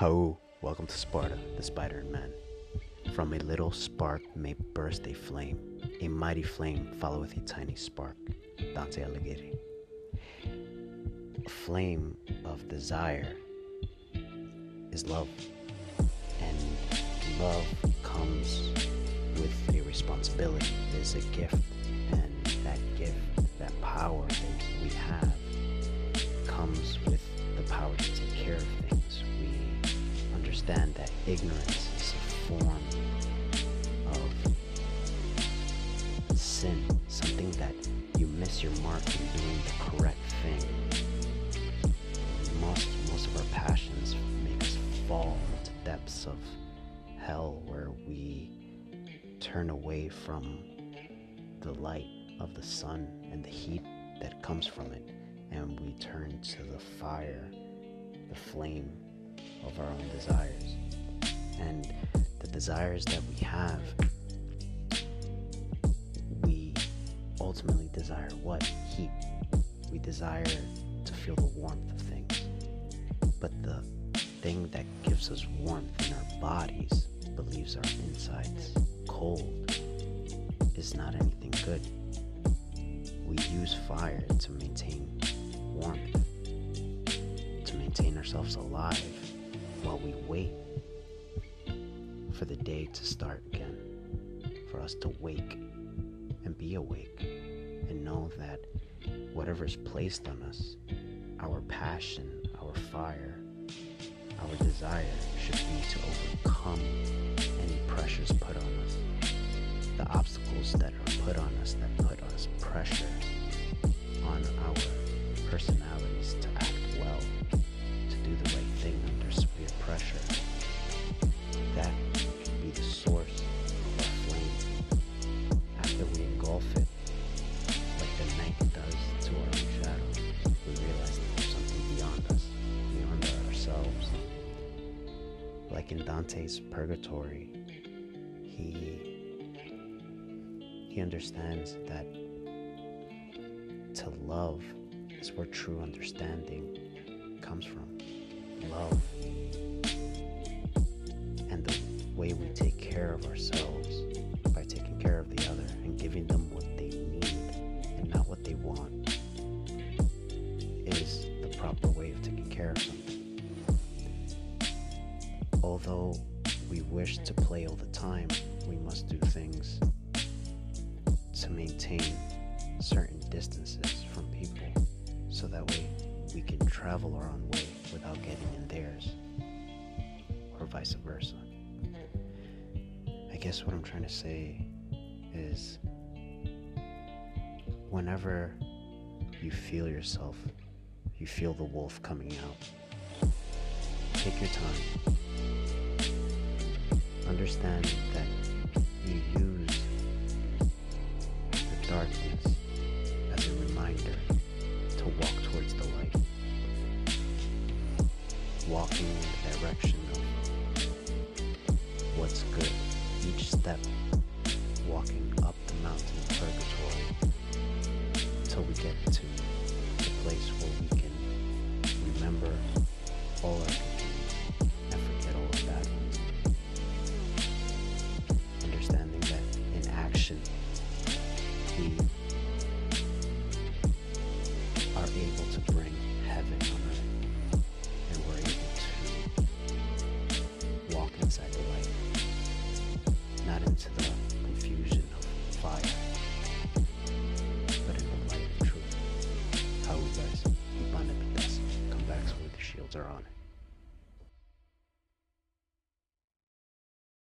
How, welcome to Sparta, the Spider Man. From a little spark may burst a flame, a mighty flame followeth a tiny spark. Dante Alighieri. A flame of desire is love, and love comes with a responsibility. It is a gift, and that gift, ignorance is a form of sin, something that you miss your mark in doing the correct thing. Most most of our passions make us fall into depths of hell where we turn away from the light of the sun and the heat that comes from it and we turn to the fire, the flame of our own desires. And the desires that we have, we ultimately desire what? Heat. We desire to feel the warmth of things. But the thing that gives us warmth in our bodies, believes our insides cold, is not anything good. We use fire to maintain warmth, to maintain ourselves alive while we wait for the day to start again, for us to wake and be awake and know that whatever is placed on us, our passion, our fire, our desire should be to overcome any pressures put on us, the obstacles that are put on us that put us pressure on our personalities to act Like in Dante's Purgatory, he he understands that to love is where true understanding comes from. Love. And the way we take care of ourselves by taking care of the other and giving them what they need and not what they want is the proper way of taking care of something. Although we wish to play all the time, we must do things to maintain certain distances from people so that way we can travel our own way without getting in theirs or vice versa. I guess what I'm trying to say is whenever you feel yourself, you feel the wolf coming out, take your time. Understand that you use the darkness as a reminder to walk towards the light. Walking in the direction of what's good. Each step walking up the mountain of purgatory until we get to the place where we can remember all our the confusion of fire, but in the light of truth. How guys, Ibana Pitas, come back so the shields are on.